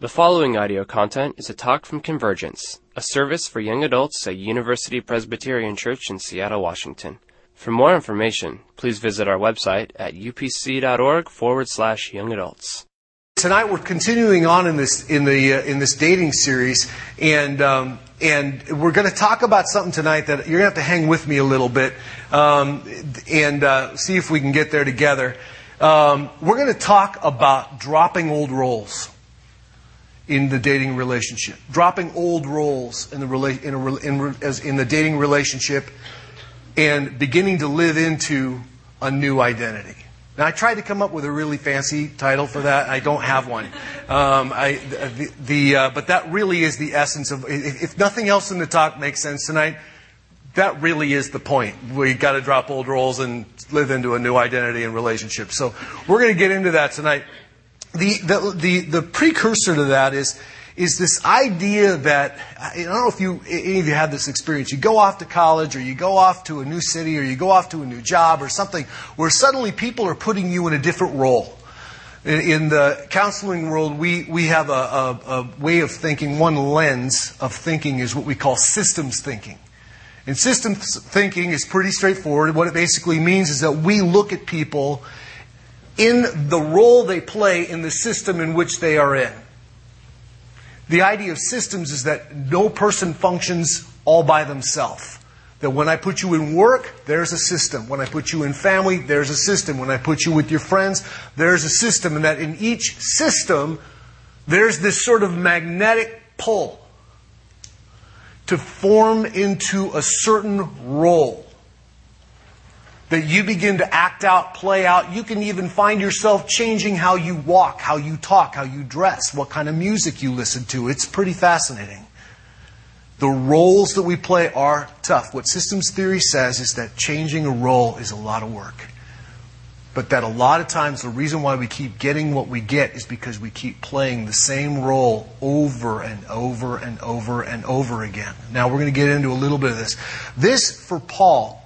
The following audio content is a talk from Convergence, a service for young adults at University Presbyterian Church in Seattle, Washington. For more information, please visit our website at upc.org forward slash young adults. Tonight we're continuing on in this in the uh, in this dating series, and um, and we're going to talk about something tonight that you're going to have to hang with me a little bit um, and uh, see if we can get there together. Um, we're going to talk about dropping old roles in the dating relationship, dropping old roles in the rela- in, a, in, as in the dating relationship, and beginning to live into a new identity. Now, I tried to come up with a really fancy title for that. I don't have one. Um, I, the, the uh, but that really is the essence of. If, if nothing else in the talk makes sense tonight, that really is the point. We got to drop old roles and live into a new identity and relationship. So we're going to get into that tonight. The, the, the, the precursor to that is, is this idea that, I don't know if you, any of you had this experience. You go off to college or you go off to a new city or you go off to a new job or something where suddenly people are putting you in a different role. In the counseling world, we, we have a, a, a way of thinking, one lens of thinking is what we call systems thinking. And systems thinking is pretty straightforward. What it basically means is that we look at people in the role they play in the system in which they are in. The idea of systems is that no person functions all by themselves. That when I put you in work, there's a system. When I put you in family, there's a system. When I put you with your friends, there's a system. And that in each system, there's this sort of magnetic pull to form into a certain role that you begin to act out, play out. You can even find yourself changing how you walk, how you talk, how you dress, what kind of music you listen to. It's pretty fascinating. The roles that we play are tough. What systems theory says is that changing a role is a lot of work. But that a lot of times the reason why we keep getting what we get is because we keep playing the same role over and over and over and over again. Now we're going to get into a little bit of this. This, for Paul,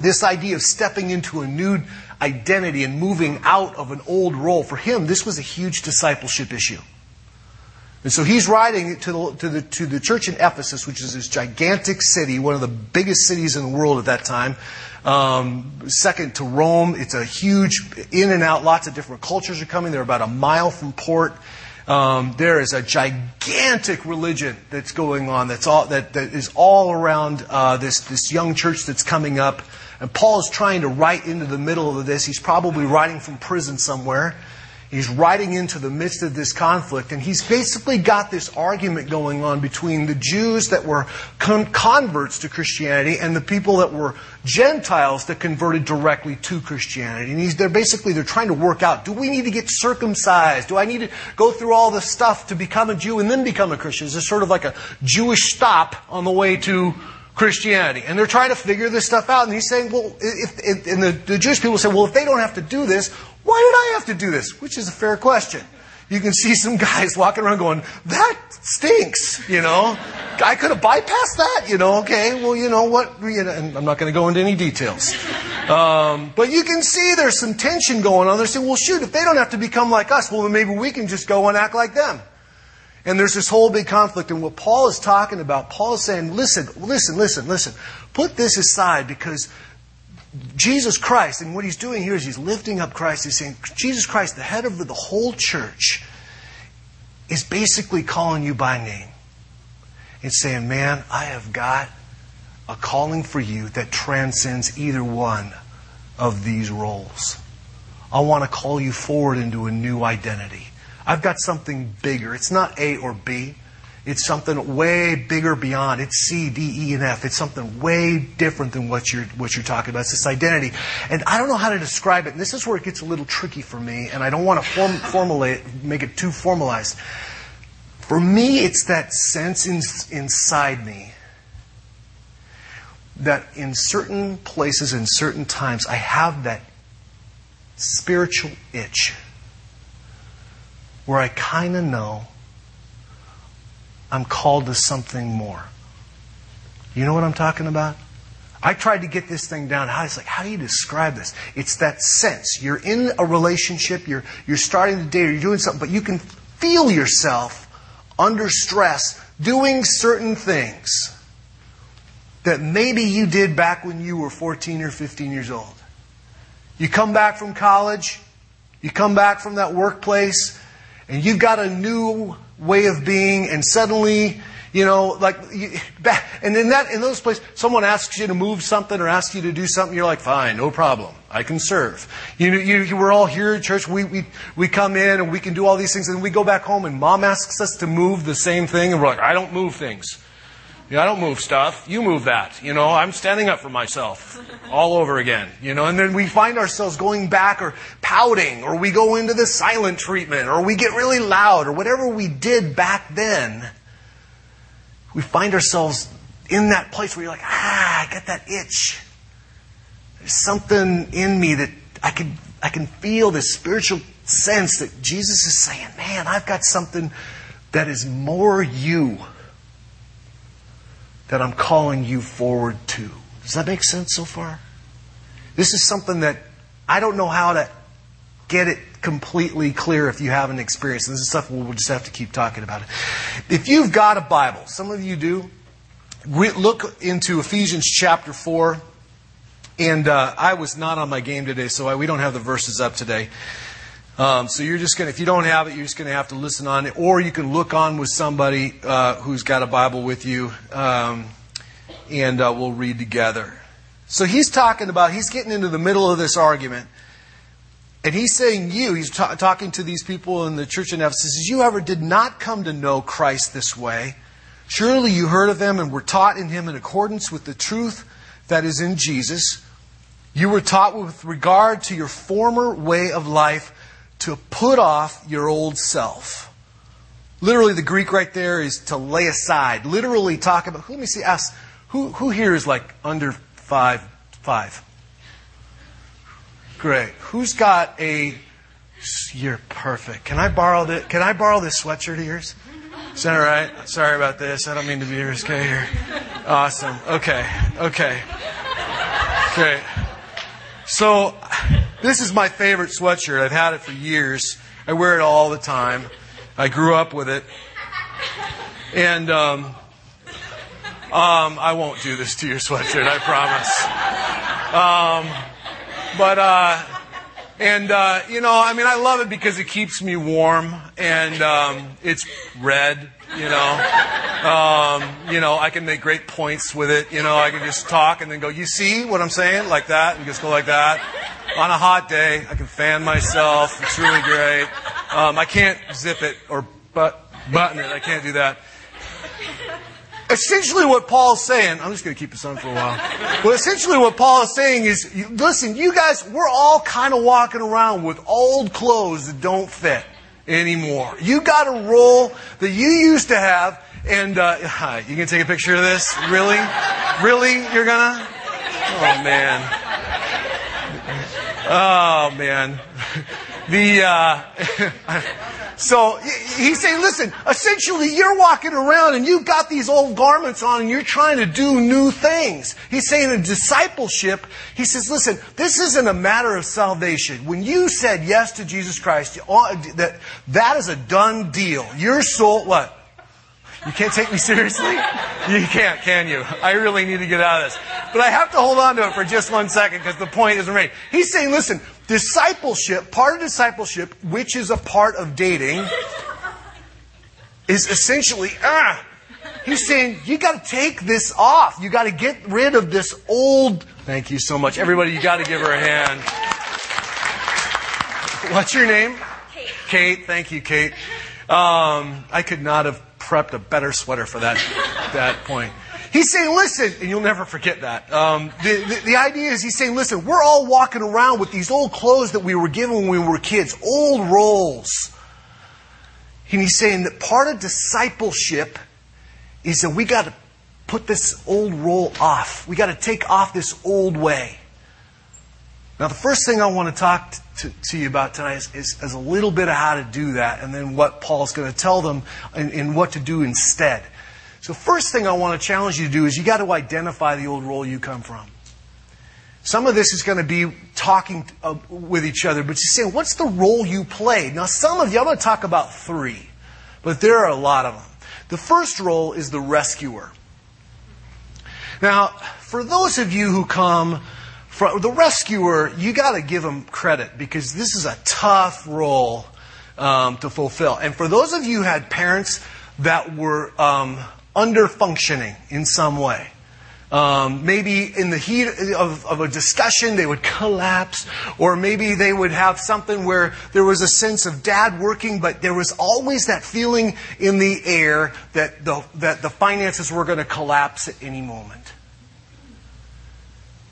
this idea of stepping into a new identity and moving out of an old role, for him, this was a huge discipleship issue. And so he's writing to the, to the, to the church in Ephesus, which is this gigantic city, one of the biggest cities in the world at that time. Um, second to Rome, it's a huge in and out, lots of different cultures are coming. They're about a mile from port. Um, there is a gigantic religion that's going on that's all, that, that is all around uh, this, this young church that's coming up. And Paul is trying to write into the middle of this. He's probably writing from prison somewhere. He's riding into the midst of this conflict, and he's basically got this argument going on between the Jews that were con- converts to Christianity and the people that were Gentiles that converted directly to Christianity. And they're basically they're trying to work out: Do we need to get circumcised? Do I need to go through all this stuff to become a Jew and then become a Christian? Is this sort of like a Jewish stop on the way to Christianity. And they're trying to figure this stuff out. And he's saying, well, if, if, and the, the Jewish people say, well, if they don't have to do this, why did I have to do this? Which is a fair question. You can see some guys walking around going, that stinks, you know. I could have bypassed that, you know, okay, well, you know what, and I'm not going to go into any details. Um, but you can see there's some tension going on. They're saying, well, shoot, if they don't have to become like us, well, then maybe we can just go and act like them. And there's this whole big conflict. And what Paul is talking about, Paul is saying, listen, listen, listen, listen. Put this aside because Jesus Christ, and what he's doing here is he's lifting up Christ. He's saying, Jesus Christ, the head of the whole church, is basically calling you by name. It's saying, man, I have got a calling for you that transcends either one of these roles. I want to call you forward into a new identity. I've got something bigger. It's not A or B. It's something way bigger beyond. It's C, D, E, and F. It's something way different than what you're, what you're talking about. It's this identity. And I don't know how to describe it. And this is where it gets a little tricky for me. And I don't want to form, formulate, make it too formalized. For me, it's that sense in, inside me that in certain places, in certain times, I have that spiritual itch where I kind of know I'm called to something more. You know what I'm talking about? I tried to get this thing down. How it's like, how do you describe this? It's that sense. You're in a relationship, you're you're starting to date, you're doing something, but you can feel yourself under stress doing certain things that maybe you did back when you were 14 or 15 years old. You come back from college, you come back from that workplace, and you've got a new way of being, and suddenly, you know, like, you, and in that, in those places, someone asks you to move something or asks you to do something, you're like, fine, no problem, I can serve. You, know, you, you we're all here at church, we, we, we come in and we can do all these things, and we go back home, and mom asks us to move the same thing, and we're like, I don't move things. Yeah, I don't move stuff. You move that. You know, I'm standing up for myself all over again. You know, and then we find ourselves going back or pouting or we go into the silent treatment or we get really loud or whatever we did back then. We find ourselves in that place where you're like, ah, I got that itch. There's something in me that I can, I can feel this spiritual sense that Jesus is saying, man, I've got something that is more you that I'm calling you forward to. Does that make sense so far? This is something that I don't know how to get it completely clear if you haven't experienced. This is stuff we'll just have to keep talking about it. If you've got a Bible, some of you do, look into Ephesians chapter 4. And uh, I was not on my game today, so I, we don't have the verses up today. Um, so you're just going to, if you don't have it, you're just going to have to listen on it, or you can look on with somebody uh, who's got a Bible with you, um, and uh, we'll read together. So he's talking about, he's getting into the middle of this argument, and he's saying, You, he's ta- talking to these people in the church in Ephesus, you ever did not come to know Christ this way. Surely you heard of him and were taught in him in accordance with the truth that is in Jesus. You were taught with regard to your former way of life to put off your old self. Literally, the Greek right there is to lay aside. Literally, talk about. Let me see. Ask who who here is like under five five. Great. Who's got a? You're perfect. Can I borrow the? Can I borrow this sweatshirt of yours? Is that all right? Sorry about this. I don't mean to be risque here. Awesome. Okay. Okay. Great. So, this is my favorite sweatshirt. I've had it for years. I wear it all the time. I grew up with it. And um, um, I won't do this to your sweatshirt, I promise. Um, but, uh, and, uh, you know, I mean, I love it because it keeps me warm and um, it's red, you know. Um, you know, I can make great points with it. You know, I can just talk and then go, you see what I'm saying? Like that, and just go like that on a hot day. I can fan myself. It's really great. Um, I can't zip it or but, button it. I can't do that. Essentially, what Paul's saying, I'm just going to keep this on for a while. Well, essentially, what Paul is saying is, listen, you guys, we're all kind of walking around with old clothes that don't fit anymore. You got a role that you used to have, and uh, you can take a picture of this. Really, really, you're gonna? Oh man. Oh man. The uh, so he's saying, listen, essentially you're walking around and you've got these old garments on and you're trying to do new things. He's saying in discipleship, he says, listen, this isn't a matter of salvation. When you said yes to Jesus Christ, that that is a done deal. Your soul, what? You can't take me seriously? You can't, can you? I really need to get out of this. But I have to hold on to it for just one second because the point isn't made. He's saying, listen, discipleship, part of discipleship, which is a part of dating, is essentially, ah, he's saying, you got to take this off. You got to get rid of this old. Thank you so much. Everybody, you got to give her a hand. What's your name? Kate. Kate, thank you, Kate. Um, I could not have prepped a better sweater for that, that point. He's saying, listen, and you'll never forget that. Um, the, the, the, idea is he's saying, listen, we're all walking around with these old clothes that we were given when we were kids, old roles. And he's saying that part of discipleship is that we got to put this old role off. We got to take off this old way. Now, the first thing I want to talk to, to you about tonight is, is, is, a little bit of how to do that and then what Paul's going to tell them and, what to do instead. So, first thing I want to challenge you to do is you got to identify the old role you come from. Some of this is going to be talking uh, with each other, but just saying, what's the role you played? Now, some of you, I'm going to talk about three. but there are a lot of them. The first role is the rescuer. Now, for those of you who come the rescuer, you got to give them credit because this is a tough role um, to fulfill. And for those of you who had parents that were um, under functioning in some way, um, maybe in the heat of, of, a discussion, they would collapse, or maybe they would have something where there was a sense of dad working, but there was always that feeling in the air that the, that the finances were going to collapse at any moment.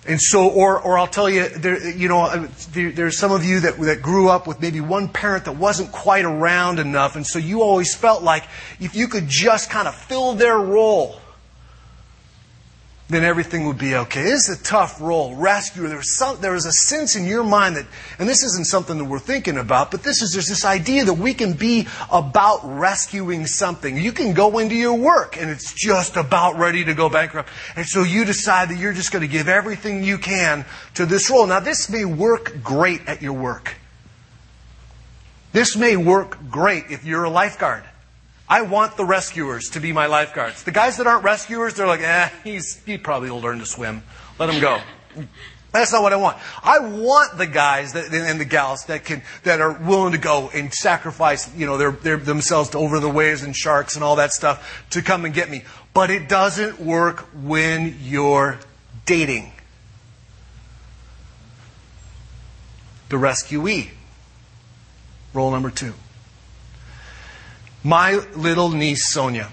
And so, or, or I'll tell you, there, you know, there, there's some of you that, that grew up with maybe one parent that wasn't quite around enough, and so you always felt like if you could just kind of fill their role, then everything would be okay. This is a tough role. Rescuer. There's some, there is a sense in your mind that, and this isn't something that we're thinking about, but this is, there's this idea that we can be about rescuing something. You can go into your work and it's just about ready to go bankrupt. And so you decide that you're just going to give everything you can to this role. Now this may work great at your work. This may work great if you're a lifeguard. I want the rescuers to be my lifeguards. The guys that aren't rescuers, they're like, eh, he's, he probably will learn to swim. Let him go. That's not what I want. I want the guys that, and the gals that can, that are willing to go and sacrifice, you know, their, their, themselves over the waves and sharks and all that stuff to come and get me. But it doesn't work when you're dating. The rescuee. Role number two. My little niece, Sonia.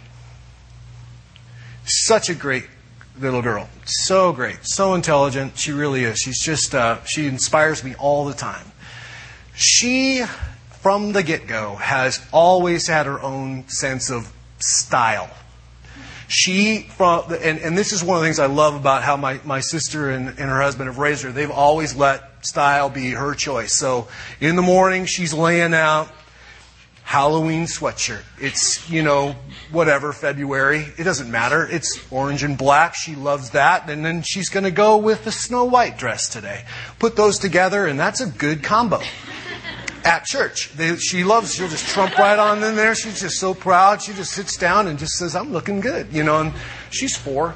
Such a great little girl. So great. So intelligent. She really is. She's just, uh, she inspires me all the time. She, from the get go, has always had her own sense of style. She, from, and, and this is one of the things I love about how my, my sister and, and her husband have raised her. They've always let style be her choice. So in the morning, she's laying out Halloween sweatshirt. It's, you know, whatever, February. It doesn't matter. It's orange and black. She loves that. And then she's going to go with the Snow White dress today. Put those together, and that's a good combo. At church. They, she loves, she'll just trump right on in there. She's just so proud. She just sits down and just says, I'm looking good, you know, and she's four.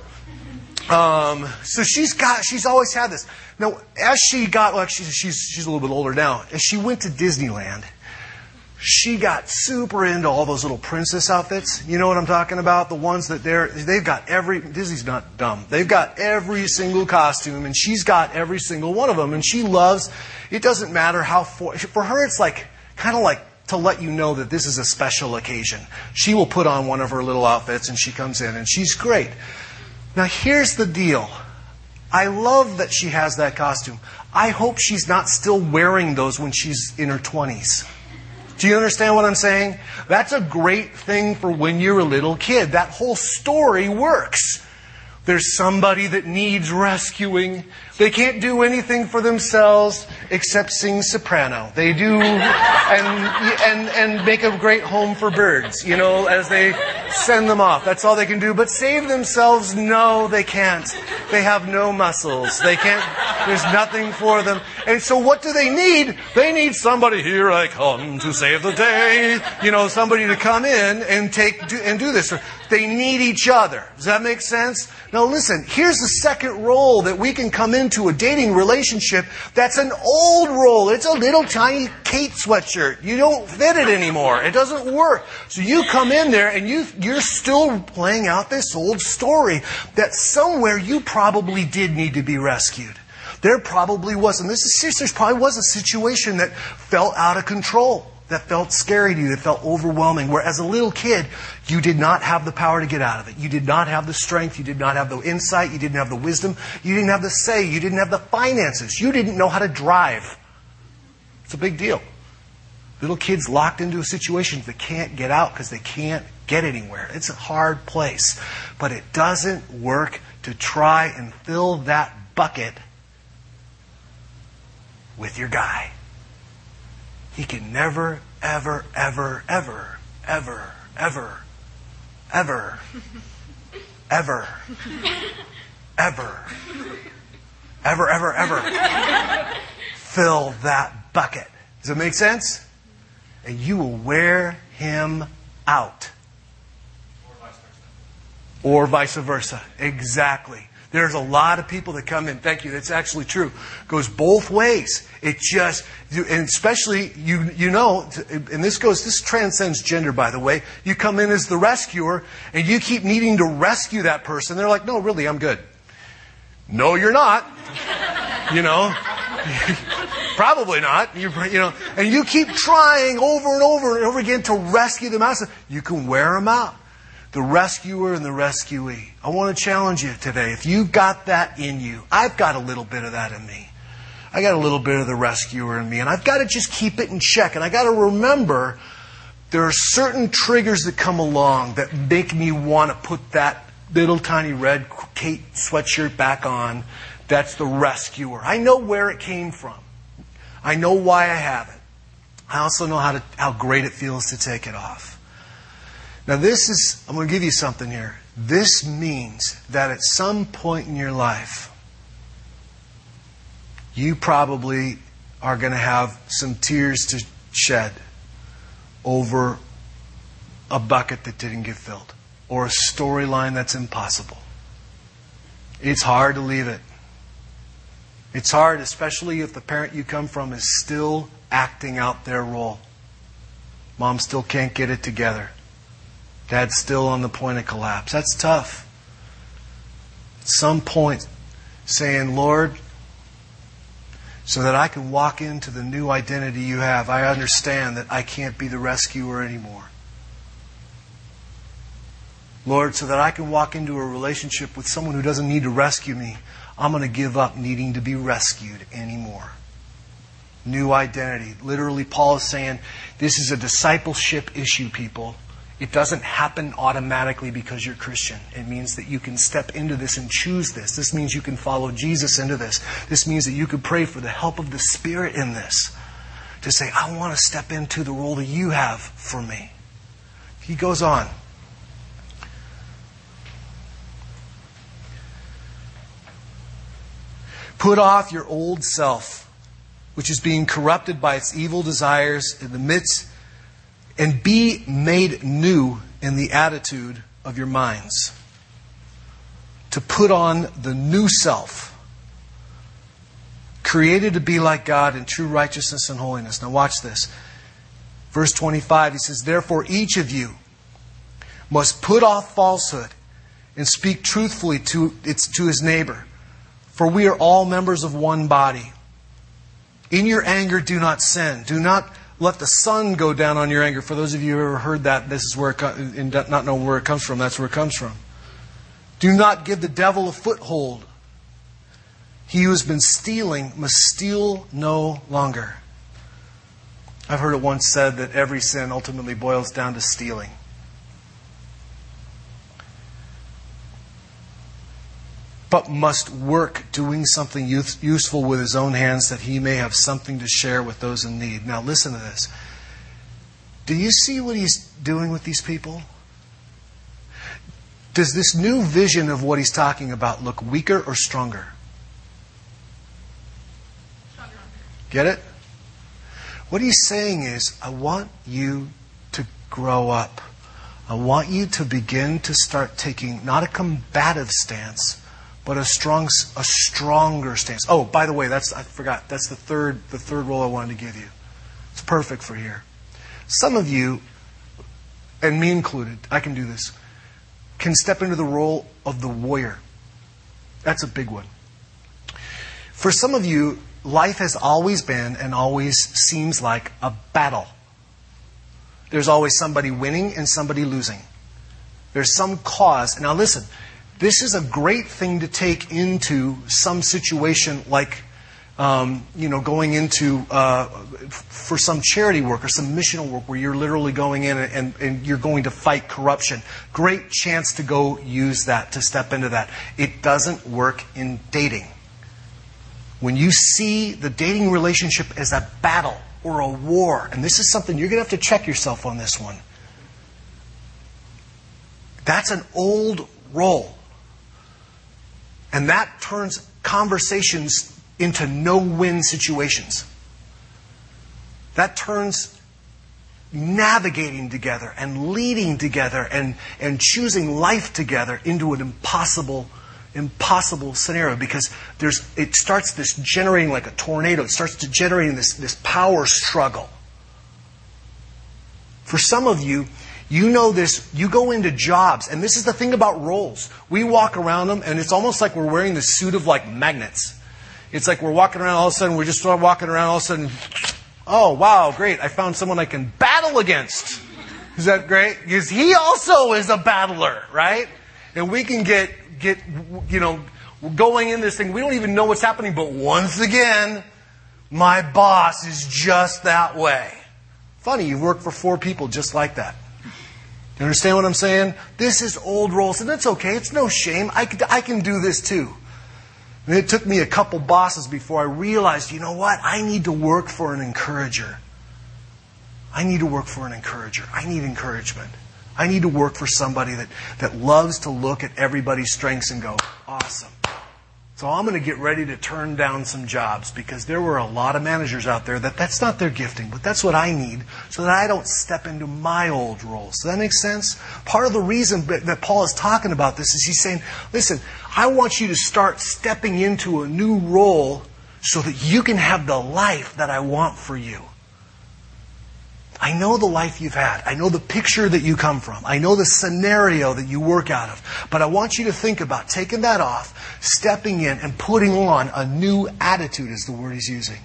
Um, so she's got, she's always had this. Now, as she got, like, she's, she's, she's a little bit older now, as she went to Disneyland, she got super into all those little princess outfits. You know what I'm talking about? The ones that they're, they've got every, Disney's not dumb. They've got every single costume and she's got every single one of them and she loves, it doesn't matter how, for, for her it's like, kind of like to let you know that this is a special occasion. She will put on one of her little outfits and she comes in and she's great. Now here's the deal. I love that she has that costume. I hope she's not still wearing those when she's in her 20s. Do you understand what I'm saying? That's a great thing for when you're a little kid. That whole story works. There's somebody that needs rescuing. They can't do anything for themselves except sing soprano. They do and, and, and make a great home for birds, you know, as they send them off. That's all they can do. But save themselves, no, they can't. They have no muscles. They can't, there's nothing for them. And so what do they need? They need somebody, here I come to save the day. You know, somebody to come in and take, and do this. They need each other. Does that make sense? Now listen, here's the second role that we can come into a dating relationship that's an old role. It's a little tiny Kate sweatshirt. You don't fit it anymore. It doesn't work. So you come in there and you, you're still playing out this old story that somewhere you probably did need to be rescued. There probably was, and this is serious, there probably was a situation that fell out of control that felt scary to you, that felt overwhelming, where as a little kid, you did not have the power to get out of it. You did not have the strength, you did not have the insight, you didn't have the wisdom, you didn't have the say, you didn't have the finances, you didn't know how to drive. It's a big deal. Little kids locked into a situation they can't get out because they can't get anywhere. It's a hard place. But it doesn't work to try and fill that bucket with your guy. He can never, ever, ever, ever, ever, ever, ever, ever, ever, ever, ever, ever fill that bucket. Does it make sense? And you will wear him out. Or vice versa. Exactly. There's a lot of people that come in. Thank you. That's actually true. Goes both ways. It just, and especially you, you know, and this goes, this transcends gender, by the way. You come in as the rescuer, and you keep needing to rescue that person. They're like, no, really, I'm good. No, you're not. You know, probably not. You, you know, and you keep trying over and over and over again to rescue them out. You can wear them out the rescuer and the rescuee. I want to challenge you today. If you've got that in you, I've got a little bit of that in me. I got a little bit of the rescuer in me, and I've got to just keep it in check. And I got to remember there are certain triggers that come along that make me want to put that little tiny red Kate sweatshirt back on. That's the rescuer. I know where it came from. I know why I have it. I also know how, to, how great it feels to take it off. Now, this is, I'm going to give you something here. This means that at some point in your life, you probably are going to have some tears to shed over a bucket that didn't get filled or a storyline that's impossible. It's hard to leave it. It's hard, especially if the parent you come from is still acting out their role. Mom still can't get it together. Dad's still on the point of collapse. That's tough. At some point, saying, Lord, so that I can walk into the new identity you have, I understand that I can't be the rescuer anymore. Lord, so that I can walk into a relationship with someone who doesn't need to rescue me, I'm going to give up needing to be rescued anymore. New identity. Literally, Paul is saying this is a discipleship issue, people. It doesn't happen automatically because you're Christian. It means that you can step into this and choose this. This means you can follow Jesus into this. This means that you could pray for the help of the Spirit in this. To say, I want to step into the role that you have for me. He goes on. Put off your old self, which is being corrupted by its evil desires in the midst and be made new in the attitude of your minds. To put on the new self, created to be like God in true righteousness and holiness. Now, watch this. Verse 25, he says, Therefore, each of you must put off falsehood and speak truthfully to, its, to his neighbor, for we are all members of one body. In your anger, do not sin. Do not let the sun go down on your anger. For those of you who ever heard that, this is where it, and not know where it comes from, that's where it comes from. Do not give the devil a foothold. He who has been stealing must steal no longer. I've heard it once said that every sin ultimately boils down to stealing. But must work doing something useful with his own hands that he may have something to share with those in need. Now, listen to this. Do you see what he's doing with these people? Does this new vision of what he's talking about look weaker or stronger? Stronger. Get it? What he's saying is, I want you to grow up. I want you to begin to start taking not a combative stance, but a strong, a stronger stance. Oh, by the way, that's I forgot. That's the third, the third role I wanted to give you. It's perfect for here. Some of you, and me included, I can do this, can step into the role of the warrior. That's a big one. For some of you, life has always been and always seems like a battle. There's always somebody winning and somebody losing. There's some cause. Now, listen, this is a great thing to take into some situation like, um, you know, going into uh, for some charity work or some missional work where you're literally going in and, and you're going to fight corruption. Great chance to go use that, to step into that. It doesn't work in dating. When you see the dating relationship as a battle or a war, and this is something you're going to have to check yourself on this one. That's an old role. And that turns conversations into no win situations. That turns navigating together and leading together and, and choosing life together into an impossible impossible scenario because there's it starts this generating like a tornado it starts to generating this, this power struggle for some of you you know this you go into jobs and this is the thing about roles we walk around them and it's almost like we're wearing the suit of like magnets it's like we're walking around all of a sudden we're just walking around all of a sudden Oh, wow, great. I found someone I can battle against. Is that great? Because he also is a battler, right? And we can get, get, you know, going in this thing. We don't even know what's happening, but once again, my boss is just that way. Funny, you work for four people just like that. You understand what I'm saying? This is old roles, and it's okay. It's no shame. I, I can do this too. And it took me a couple bosses before I realized, you know what? I need to work for an encourager. I need to work for an encourager. I need encouragement. I need to work for somebody that, that loves to look at everybody's strengths and go, awesome. So I'm going to get ready to turn down some jobs because there were a lot of managers out there that that's not their gifting, but that's what I need so that I don't step into my old roles. Does that make sense? Part of the reason that Paul is talking about this is he's saying, listen, I want you to start stepping into a new role so that you can have the life that I want for you. I know the life you've had. I know the picture that you come from. I know the scenario that you work out of. But I want you to think about taking that off, stepping in, and putting on a new attitude, is the word he's using.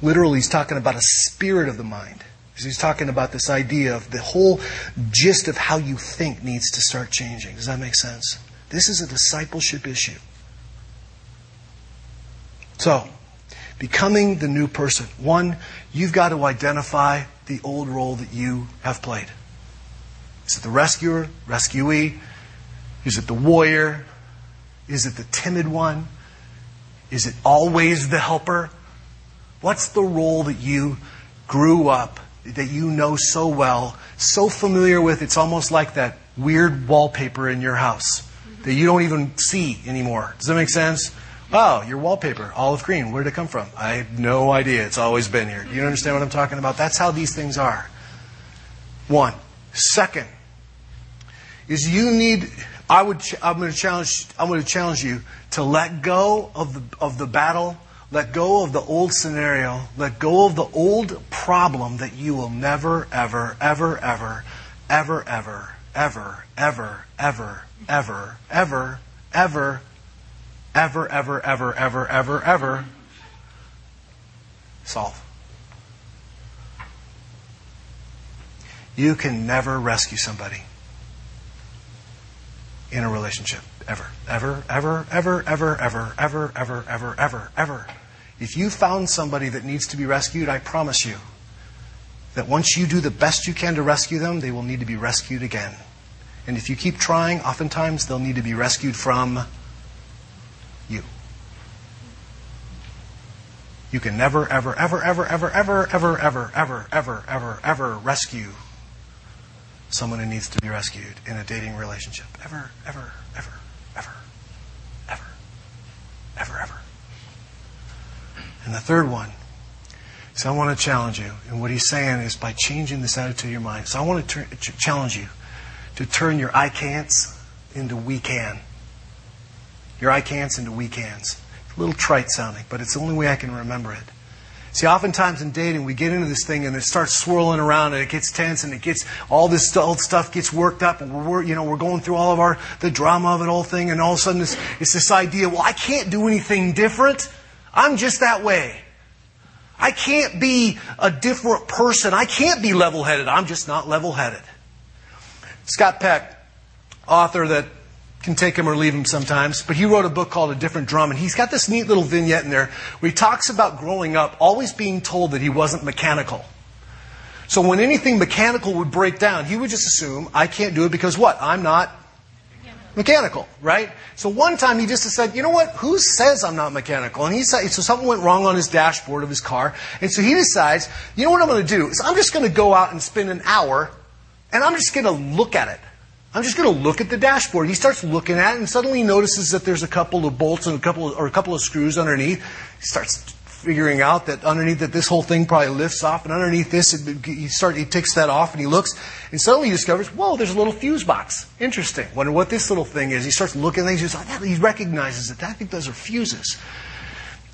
Literally, he's talking about a spirit of the mind. He's talking about this idea of the whole gist of how you think needs to start changing. Does that make sense? This is a discipleship issue. So, becoming the new person. One, you've got to identify the old role that you have played. Is it the rescuer, rescuee? Is it the warrior? Is it the timid one? Is it always the helper? What's the role that you grew up, that you know so well, so familiar with, it's almost like that weird wallpaper in your house that you don't even see anymore? Does that make sense? Oh, your wallpaper, olive green. Where did it come from? I have no idea. It's always been here. You understand what I'm talking about? That's how these things are. One. Second is you need. I would. I'm going to challenge. I'm going to challenge you to let go of the of the battle. Let go of the old scenario. Let go of the old problem that you will never, ever, ever, ever, ever, ever, ever, ever, ever, ever, ever, ever ever, ever, ever, ever, ever, ever solve. You can never rescue somebody in a relationship. Ever. Ever, ever, ever, ever, ever, ever, ever, ever, ever, ever. If you found somebody that needs to be rescued, I promise you that once you do the best you can to rescue them, they will need to be rescued again. And if you keep trying, oftentimes they'll need to be rescued from you. You can never, ever, ever, ever, ever, ever, ever, ever, ever, ever, ever, ever rescue someone who needs to be rescued in a dating relationship. Ever, ever, ever, ever, ever, ever, ever. And the third one so I want to challenge you. And what he's saying is by changing this attitude of your mind. So I want to challenge you to turn your I can'ts into we can. Your I can'ts into we cans. It's a little trite sounding, but it's the only way I can remember it. See, oftentimes in dating, we get into this thing and it starts swirling around and it gets tense and it gets all this old stuff gets worked up and we're, you know, we're going through all of our the drama of it all thing and all of a sudden it's, it's this idea, well, I can't do anything different. I'm just that way. I can't be a different person. I can't be level-headed. I'm just not level-headed. Scott Peck, author that can take him or leave him sometimes, but he wrote a book called A Different Drum, and he's got this neat little vignette in there where he talks about growing up always being told that he wasn't mechanical. So when anything mechanical would break down, he would just assume, I can't do it because what? I'm not mechanical, right? So one time he just said, you know what? Who says I'm not mechanical? And he said, so something went wrong on his dashboard of his car. And so he decides, you know what I'm going to do? I'm just going to go out and spend an hour and I'm just going to look at it. I'm just going to look at the dashboard. He starts looking at it and suddenly notices that there's a couple of bolts and a couple of, or a couple of screws underneath. He starts figuring out that underneath that this whole thing probably lifts off, and underneath this, it, he start he takes that off and he looks, and suddenly he discovers, whoa, there's a little fuse box. Interesting. Wonder what this little thing is. He starts looking at things. He recognizes it. I think those are fuses.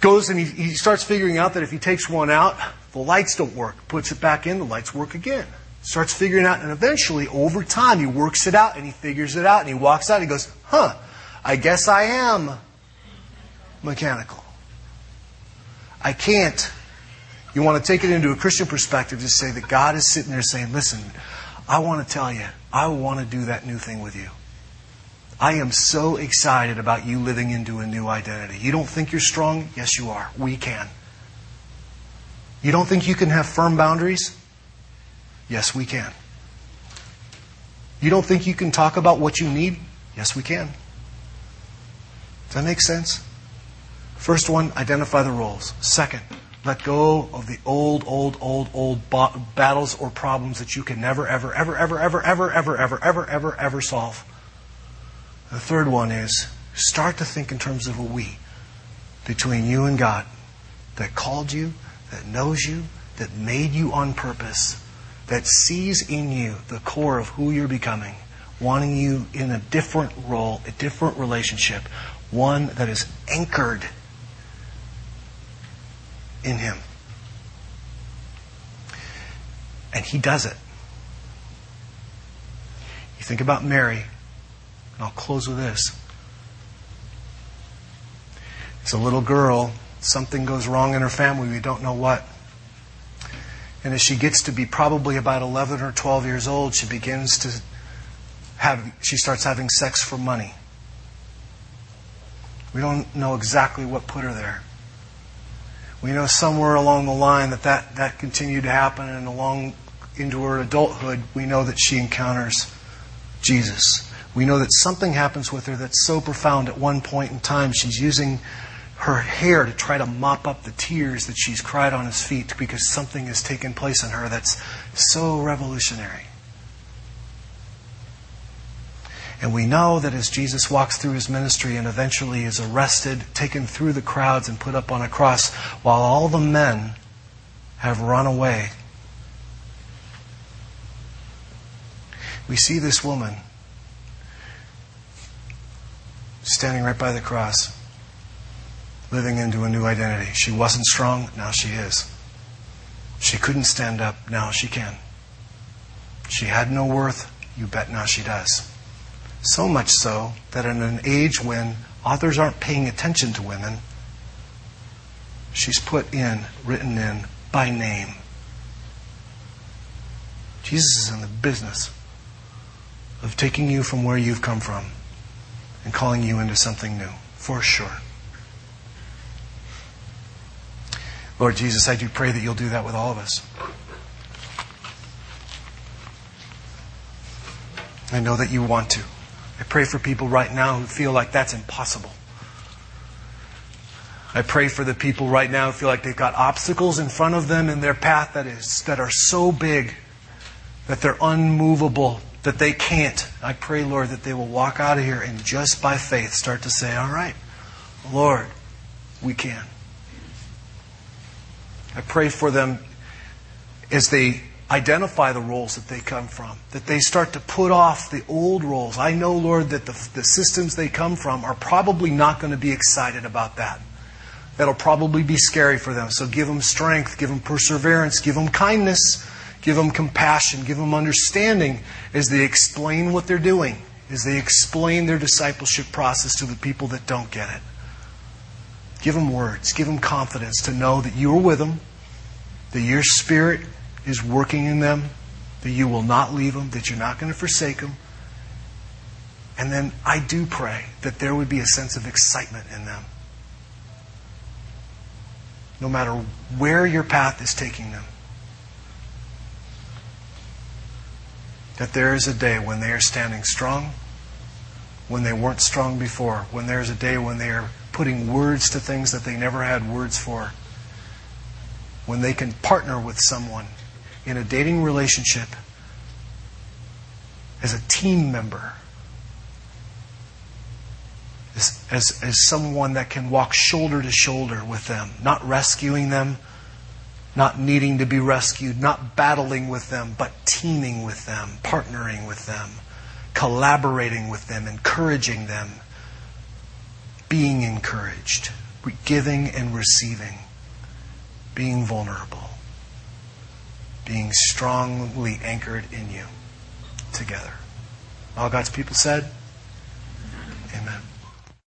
Goes and he, he starts figuring out that if he takes one out, the lights don't work. Puts it back in, the lights work again. Starts figuring out, and eventually, over time, he works it out and he figures it out, and he walks out. And he goes, huh, I guess I am mechanical. I can't. You want to take it into a Christian perspective to say that God is sitting there saying, listen, I want to tell you, I want to do that new thing with you. I am so excited about you living into a new identity. You don't think you're strong? Yes, you are. We can. You don't think you can have firm boundaries? Yes, we can. You don't think you can talk about what you need? Yes, we can. Does that make sense? First one, identify the roles. Second, let go of the old, old, old, old battles or problems that you can never, ever, ever, ever, ever, ever, ever, ever, ever, ever, ever solve. The third one is start to think in terms of a we between you and God that called you, that knows you, that made you on purpose, that sees in you the core of who you're becoming, wanting you in a different role, a different relationship, one that is anchored in him. And he does it. You think about Mary, and I'll close with this. It's a little girl, something goes wrong in her family, we don't know what. And as she gets to be probably about 11 or 12 years old, she begins to have, she starts having sex for money. We don't know exactly what put her there. We know somewhere along the line that that, that continued to happen, and along into her adulthood, we know that she encounters Jesus. We know that something happens with her that's so profound at one point in time. She's using her hair to try to mop up the tears that she's cried on his feet because something has taken place in her that's so revolutionary. And we know that as Jesus walks through his ministry and eventually is arrested, taken through the crowds, and put up on a cross, while all the men have run away, we see this woman standing right by the cross, living into a new identity. She wasn't strong, now she is. She couldn't stand up, now she can. She had no worth, you bet now she does. So much so that in an age when authors aren't paying attention to women, she's put in, written in, by name. Jesus is in the business of taking you from where you've come from and calling you into something new, for sure. Lord Jesus, I do pray that you'll do that with all of us. I know that you want to. I pray for people right now who feel like that's impossible. I pray for the people right now who feel like they've got obstacles in front of them in their path that is that are so big that they're unmovable, that they can't. I pray, Lord, that they will walk out of here and just by faith start to say, All right, Lord, we can. I pray for them as they identify the roles that they come from, that they start to put off the old roles. I know, Lord, that the, the systems they come from are probably not going to be excited about that. That'll probably be scary for them. So give them strength, give them perseverance, give them kindness, give them compassion, give them understanding as they explain what they're doing, as they explain their discipleship process to the people that don't get it. Give them words, give them confidence to know that you are with them, that your spirit is working in them, that you will not leave them, that you're not going to forsake them. And then I do pray that there would be a sense of excitement in them. No matter where your path is taking them. That there is a day when they are standing strong, when they weren't strong before, when there is a day when they are putting words to things that they never had words for, when they can partner with someone in a dating relationship as a team member as, as, as someone that can walk shoulder to shoulder with them, not rescuing them, not needing to be rescued, not battling with them, but teaming with them, partnering with them, collaborating with them, encouraging them, being encouraged, giving and receiving, being vulnerable, being strongly anchored in you together. All God's people said,